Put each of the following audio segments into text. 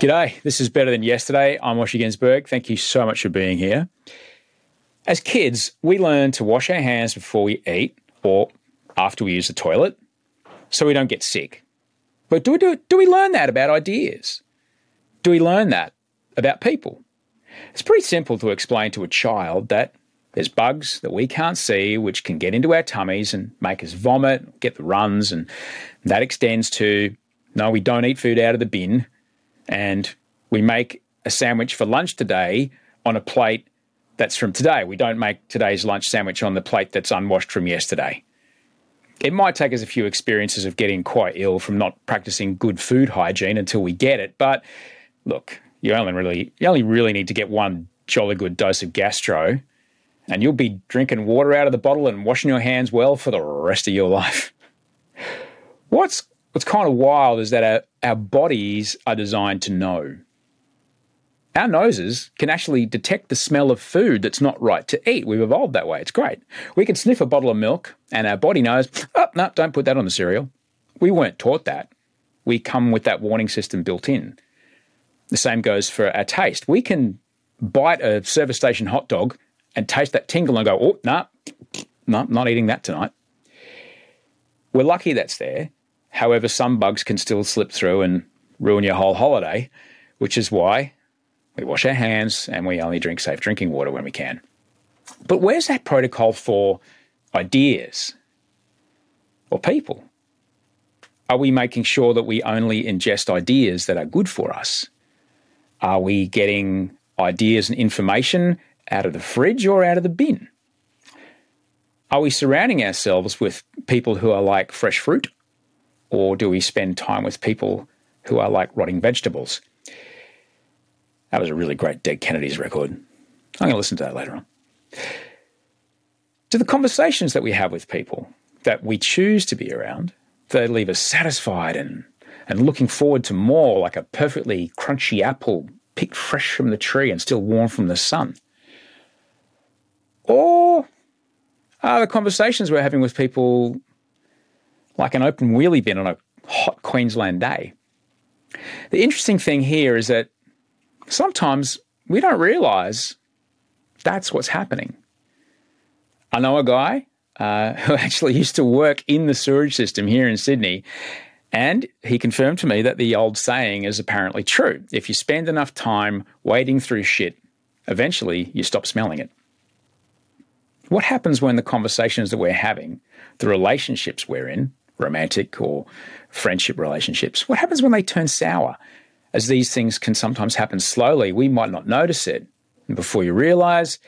G'day, this is Better Than Yesterday. I'm Osher Günsberg. Thank you so much for being here. As kids, we learn to wash our hands before we eat or after we use the toilet so we don't get sick. But do we, do, do we learn that about ideas? Do we learn that about people? It's pretty simple to explain to a child that there's bugs that we can't see which can get into our tummies and make us vomit, get the runs, and that extends to no, we don't eat food out of the bin and we make a sandwich for lunch today on a plate that's from today. We don't make today's lunch sandwich on the plate that's unwashed from yesterday. It might take us a few experiences of getting quite ill from not practicing good food hygiene until we get it, but look, you only really you only really need to get one jolly good dose of gastro and you'll be drinking water out of the bottle and washing your hands well for the rest of your life. What's what's kind of wild is that our, our bodies are designed to know. Our noses can actually detect the smell of food that's not right to eat. We've evolved that way. It's great. We can sniff a bottle of milk and our body knows, oh, no, don't put that on the cereal. We weren't taught that. We come with that warning system built in. The same goes for our taste. We can bite a service station hot dog and taste that tingle and go, oh, no, nah, no, not eating that tonight. We're lucky that's there. However, some bugs can still slip through and ruin your whole holiday, which is why we wash our hands and we only drink safe drinking water when we can. But where's that protocol for ideas or people? Are we making sure that we only ingest ideas that are good for us? Are we getting ideas and information out of the fridge or out of the bin? Are we surrounding ourselves with people who are like fresh fruit or do we spend time with people who are like rotting vegetables? That was a really great Dead Kennedys record. I'm going to listen to that later on. Do the conversations that we have with people that we choose to be around, they leave us satisfied and, and looking forward to more like a perfectly crunchy apple picked fresh from the tree and still warm from the sun? Or are the conversations we're having with people like an open wheelie bin on a hot Queensland day. The interesting thing here is that sometimes we don't realize that's what's happening. I know a guy uh, who actually used to work in the sewage system here in Sydney, and he confirmed to me that the old saying is apparently true. If you spend enough time wading through shit, eventually you stop smelling it. What happens when the conversations that we're having, the relationships we're in, romantic or friendship relationships. What happens when they turn sour? As these things can sometimes happen slowly, we might not notice it. And before you realize,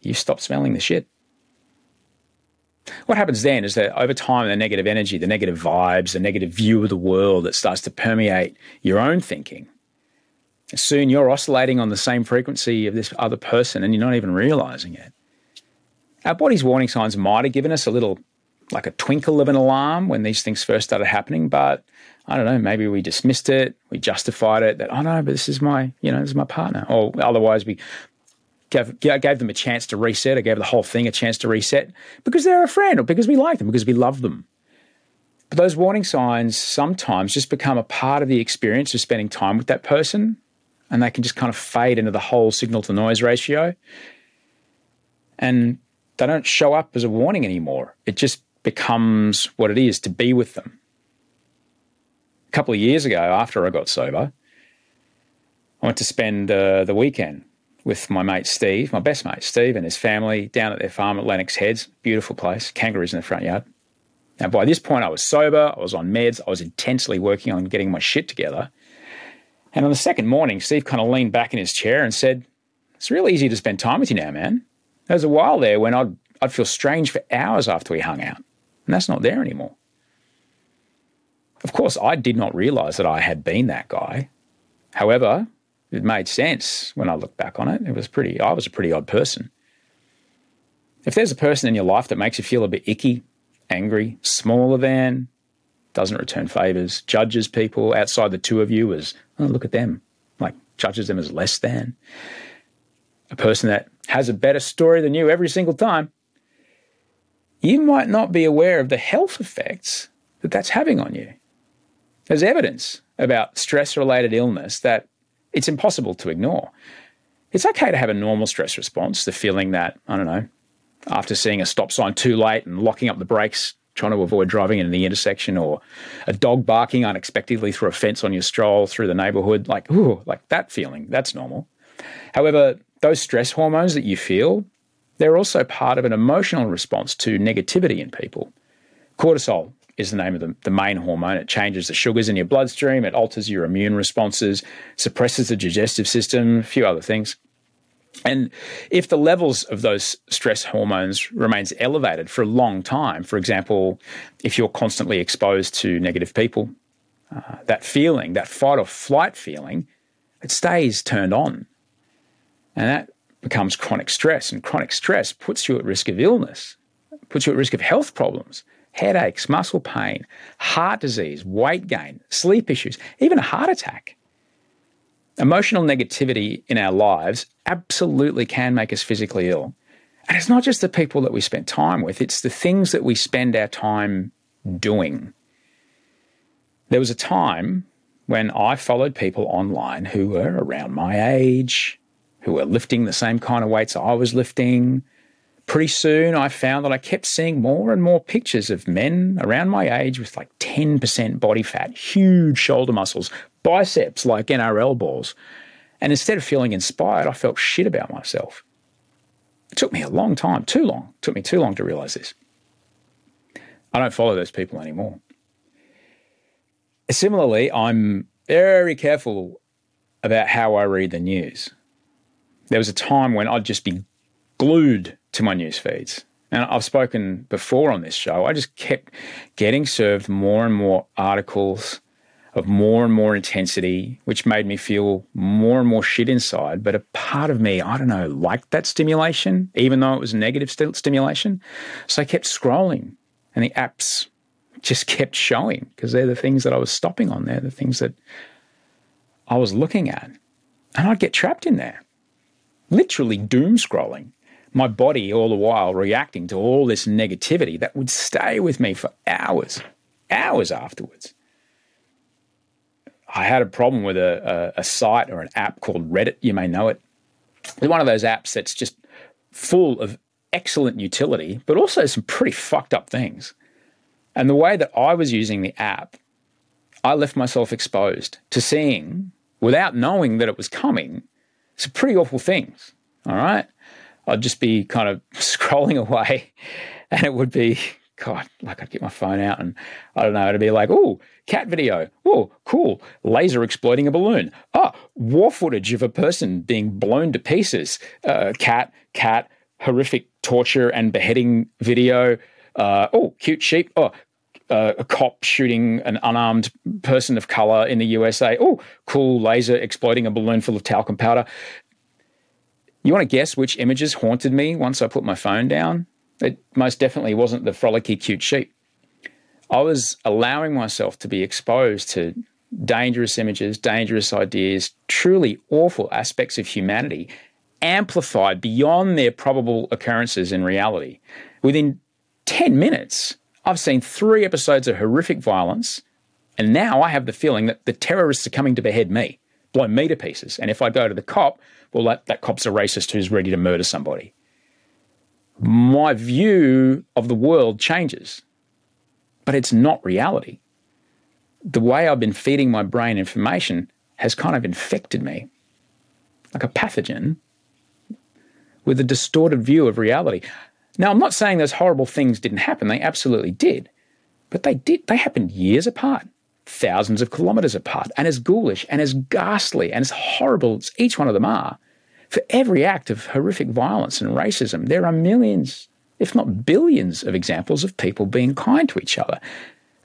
you stop smelling the shit. What happens then is that over time, the negative energy, the negative vibes, the negative view of the world that starts to permeate your own thinking. Soon you're oscillating on the same frequency of this other person and you're not even realizing it. Our body's warning signs might have given us a little like a twinkle of an alarm when these things first started happening, but I don't know, maybe we dismissed it, we justified it that, oh no, but this is my, you know, this is my partner. Or otherwise we gave, gave them a chance to reset I gave the whole thing a chance to reset because they're a friend or because we like them, because we love them. But those warning signs sometimes just become a part of the experience of spending time with that person and they can just kind of fade into the whole signal to noise ratio. And they don't show up as a warning anymore. It just becomes what it is to be with them. A couple of years ago, after I got sober, I went to spend uh, the weekend with my mate Steve, my best mate Steve, and his family down at their farm at Lennox Heads. Beautiful place, kangaroos in the front yard. Now, by this point, I was sober, I was on meds, I was intensely working on getting my shit together. And on the second morning, Steve kind of leaned back in his chair and said, It's real easy to spend time with you now, man. There was a while there when I'd, I'd feel strange for hours after we hung out, and that's not there anymore. Of course, I did not realize that I had been that guy. However, it made sense when I look back on it. It was pretty, I was a pretty odd person. If there's a person in your life that makes you feel a bit icky, angry, smaller than, doesn't return favors, judges people outside the two of you as, oh, look at them, like judges them as less than, a person that has a better story than you every single time, you might not be aware of the health effects that that's having on you. There's evidence about stress related illness that it's impossible to ignore. It's okay to have a normal stress response, the feeling that, I don't know, after seeing a stop sign too late and locking up the brakes, trying to avoid driving into the intersection, or a dog barking unexpectedly through a fence on your stroll through the neighborhood, like, ooh, like that feeling, that's normal. However, those stress hormones that you feel, they're also part of an emotional response to negativity in people. Cortisol is the name of the, the main hormone. It changes the sugars in your bloodstream, it alters your immune responses, suppresses the digestive system, a few other things. And if the levels of those stress hormones remains elevated for a long time, for example, if you're constantly exposed to negative people, uh, that feeling, that fight or flight feeling, it stays turned on. And that becomes chronic stress. And chronic stress puts you at risk of illness, puts you at risk of health problems, headaches, muscle pain, heart disease, weight gain, sleep issues, even a heart attack. Emotional negativity in our lives absolutely can make us physically ill. And it's not just the people that we spend time with, it's the things that we spend our time doing. There was a time when I followed people online who were around my age, who were lifting the same kind of weights I was lifting. Pretty soon, I found that I kept seeing more and more pictures of men around my age with like 10% body fat, huge shoulder muscles, biceps like NRL balls. And instead of feeling inspired, I felt shit about myself. It took me a long time, too long. It took me too long to realize this. I don't follow those people anymore. Similarly, I'm very careful about how I read the news there was a time when I'd just be glued to my news feeds. And I've spoken before on this show. I just kept getting served more and more articles of more and more intensity, which made me feel more and more shit inside. But a part of me, I don't know, liked that stimulation, even though it was negative st- stimulation. So I kept scrolling, and the apps just kept showing because they're the things that I was stopping on. They're the things that I was looking at. And I'd get trapped in there literally doom scrolling, my body all the while reacting to all this negativity that would stay with me for hours, hours afterwards. I had a problem with a, a, a site or an app called Reddit. You may know it. It's one of those apps that's just full of excellent utility, but also some pretty fucked up things. And the way that I was using the app, I left myself exposed to seeing, without knowing that it was coming, some pretty awful things. All right. I'd just be kind of scrolling away and it would be, God, like I'd get my phone out and I don't know, it'd be like, oh, cat video. Oh, cool. Laser exploding a balloon. Ah, war footage of a person being blown to pieces. Uh, cat, cat, horrific torture and beheading video. Uh, oh, cute sheep. Oh, uh, a cop shooting an unarmed person of color in the USA. Oh, cool laser exploding a balloon full of talcum powder. You want to guess which images haunted me once I put my phone down? It most definitely wasn't the frolicky cute sheep. I was allowing myself to be exposed to dangerous images, dangerous ideas, truly awful aspects of humanity, amplified beyond their probable occurrences in reality. Within 10 minutes, I've seen three episodes of horrific violence, and now I have the feeling that the terrorists are coming to behead me, blow me to pieces. And if I go to the cop, well, that, that cop's a racist who's ready to murder somebody. My view of the world changes, but it's not reality. The way I've been feeding my brain information has kind of infected me like a pathogen with a distorted view of reality. Now, I'm not saying those horrible things didn't happen, they absolutely did. But they did, they happened years apart, thousands of kilometers apart, and as ghoulish and as ghastly and as horrible as each one of them are, for every act of horrific violence and racism, there are millions, if not billions, of examples of people being kind to each other.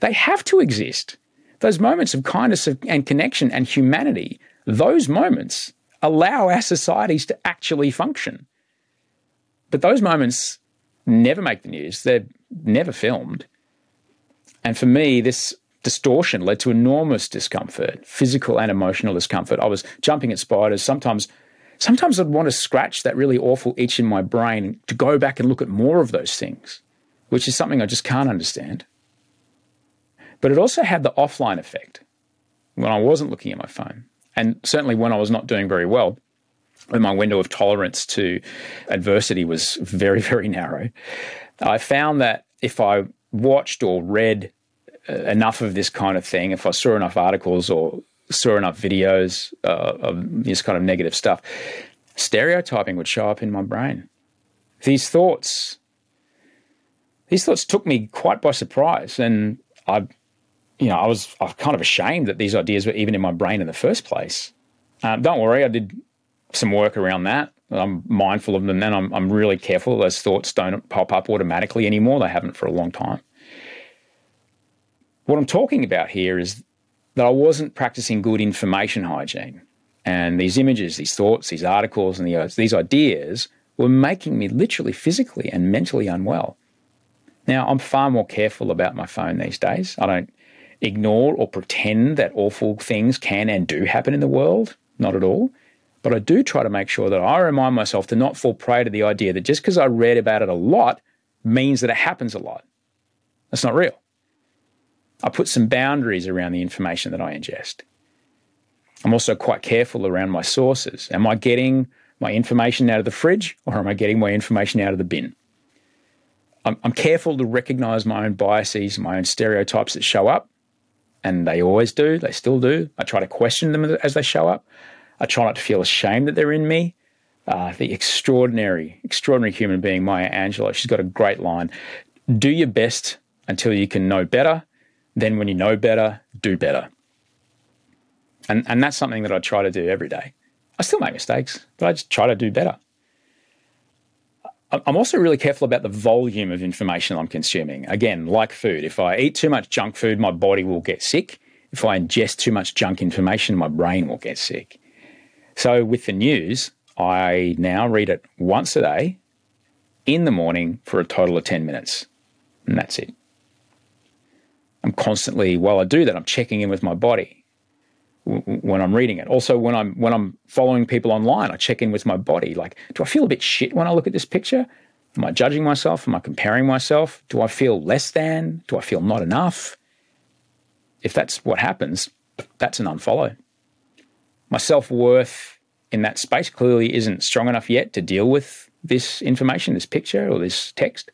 They have to exist. Those moments of kindness and connection and humanity, those moments allow our societies to actually function. But those moments never make the news. They're never filmed. And for me, this distortion led to enormous discomfort, physical and emotional discomfort. I was jumping at spiders. Sometimes, sometimes I'd want to scratch that really awful itch in my brain to go back and look at more of those things, which is something I just can't understand. But it also had the offline effect when I wasn't looking at my phone. And certainly when I was not doing very well, my window of tolerance to adversity was very, very narrow, I found that if I watched or read uh, enough of this kind of thing, if I saw enough articles or saw enough videos uh, of this kind of negative stuff, stereotyping would show up in my brain. These thoughts, these thoughts took me quite by surprise, and I, you know, I was, I was kind of ashamed that these ideas were even in my brain in the first place. Um, don't worry, I did some work around that. I'm mindful of them and I'm, I'm really careful. Those thoughts don't pop up automatically anymore. They haven't for a long time. What I'm talking about here is that I wasn't practicing good information hygiene. And these images, these thoughts, these articles, and the, uh, these ideas were making me literally physically and mentally unwell. Now, I'm far more careful about my phone these days. I don't ignore or pretend that awful things can and do happen in the world, not at all. But I do try to make sure that I remind myself to not fall prey to the idea that just because I read about it a lot means that it happens a lot. That's not real. I put some boundaries around the information that I ingest. I'm also quite careful around my sources. Am I getting my information out of the fridge or am I getting my information out of the bin? I'm, I'm careful to recognize my own biases, my own stereotypes that show up, and they always do, they still do. I try to question them as they show up. I try not to feel ashamed that they're in me. Uh, the extraordinary, extraordinary human being, Maya Angelou, she's got a great line Do your best until you can know better. Then, when you know better, do better. And, and that's something that I try to do every day. I still make mistakes, but I just try to do better. I'm also really careful about the volume of information I'm consuming. Again, like food, if I eat too much junk food, my body will get sick. If I ingest too much junk information, my brain will get sick. So with the news, I now read it once a day in the morning for a total of 10 minutes. And that's it. I'm constantly, while I do that, I'm checking in with my body when I'm reading it. Also, when I'm when I'm following people online, I check in with my body. Like, do I feel a bit shit when I look at this picture? Am I judging myself? Am I comparing myself? Do I feel less than? Do I feel not enough? If that's what happens, that's an unfollow my self worth in that space clearly isn't strong enough yet to deal with this information, this picture, or this text.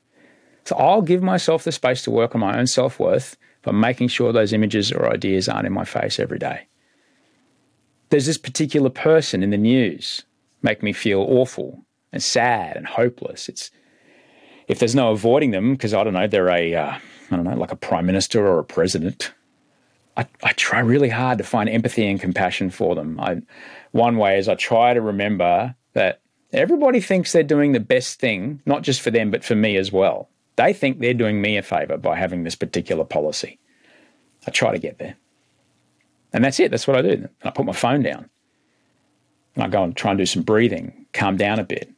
So I'll give myself the space to work on my own self worth by making sure those images or ideas aren't in my face every day. There's this particular person in the news make me feel awful and sad and hopeless. It's if there's no avoiding them because I don't know they're a uh, I don't know like a prime minister or a president I, I try really hard to find empathy and compassion for them. I, one way is I try to remember that everybody thinks they're doing the best thing, not just for them, but for me as well. They think they're doing me a favor by having this particular policy. I try to get there. And that's it. That's what I do. I put my phone down. And I go and try and do some breathing, calm down a bit,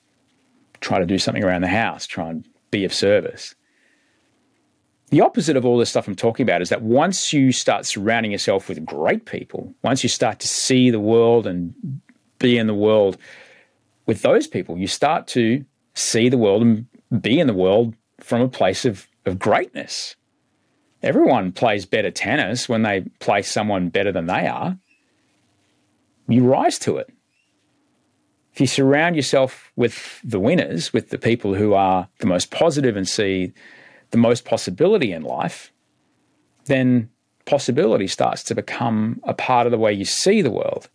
try to do something around the house, try and be of service. The opposite of all this stuff I'm talking about is that once you start surrounding yourself with great people, once you start to see the world and be in the world with those people, you start to see the world and be in the world from a place of, of greatness. Everyone plays better tennis when they play someone better than they are. You rise to it. If you surround yourself with the winners, with the people who are the most positive and see the most possibility in life, then possibility starts to become a part of the way you see the world.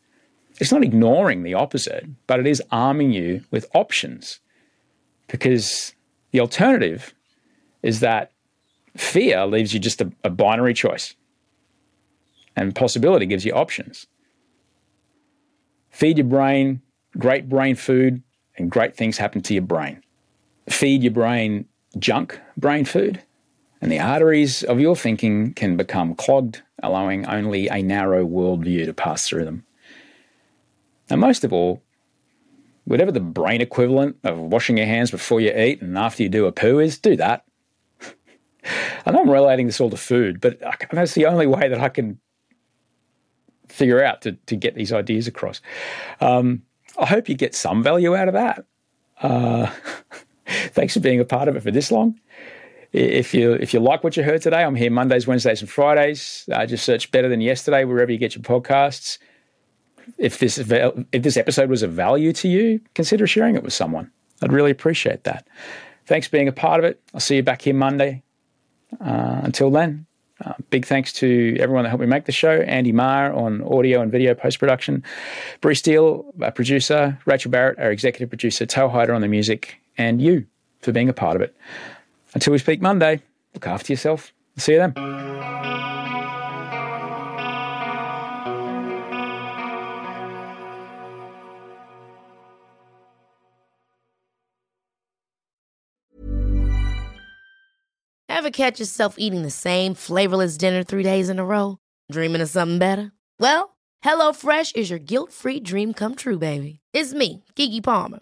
It's not ignoring the opposite, but it is arming you with options. Because the alternative is that fear leaves you just a, a binary choice, and possibility gives you options. Feed your brain great brain food, and great things happen to your brain. Feed your brain junk brain food, and the arteries of your thinking can become clogged, allowing only a narrow worldview to pass through them. And most of all, whatever the brain equivalent of washing your hands before you eat and after you do a poo is, do that. I know I'm relating this all to food, but that's the only way that I can figure out to, to get these ideas across. Um, I hope you get some value out of that. Uh, thanks for being a part of it for this long. If you if you like what you heard today, I'm here Mondays, Wednesdays, and Fridays. Uh, just search "Better Than Yesterday" wherever you get your podcasts. If this if this episode was of value to you, consider sharing it with someone. I'd really appreciate that. Thanks for being a part of it. I'll see you back here Monday. Uh, until then, uh, big thanks to everyone that helped me make the show Andy Marr on audio and video post production, Bruce Steele, our producer, Rachel Barrett, our executive producer, Tail Hider on the music, and you for being a part of it. Until we speak Monday, look after yourself. See you then. Ever catch yourself eating the same flavorless dinner three days in a row? Dreaming of something better? Well, HelloFresh is your guilt free dream come true, baby. It's me, Keke Palmer.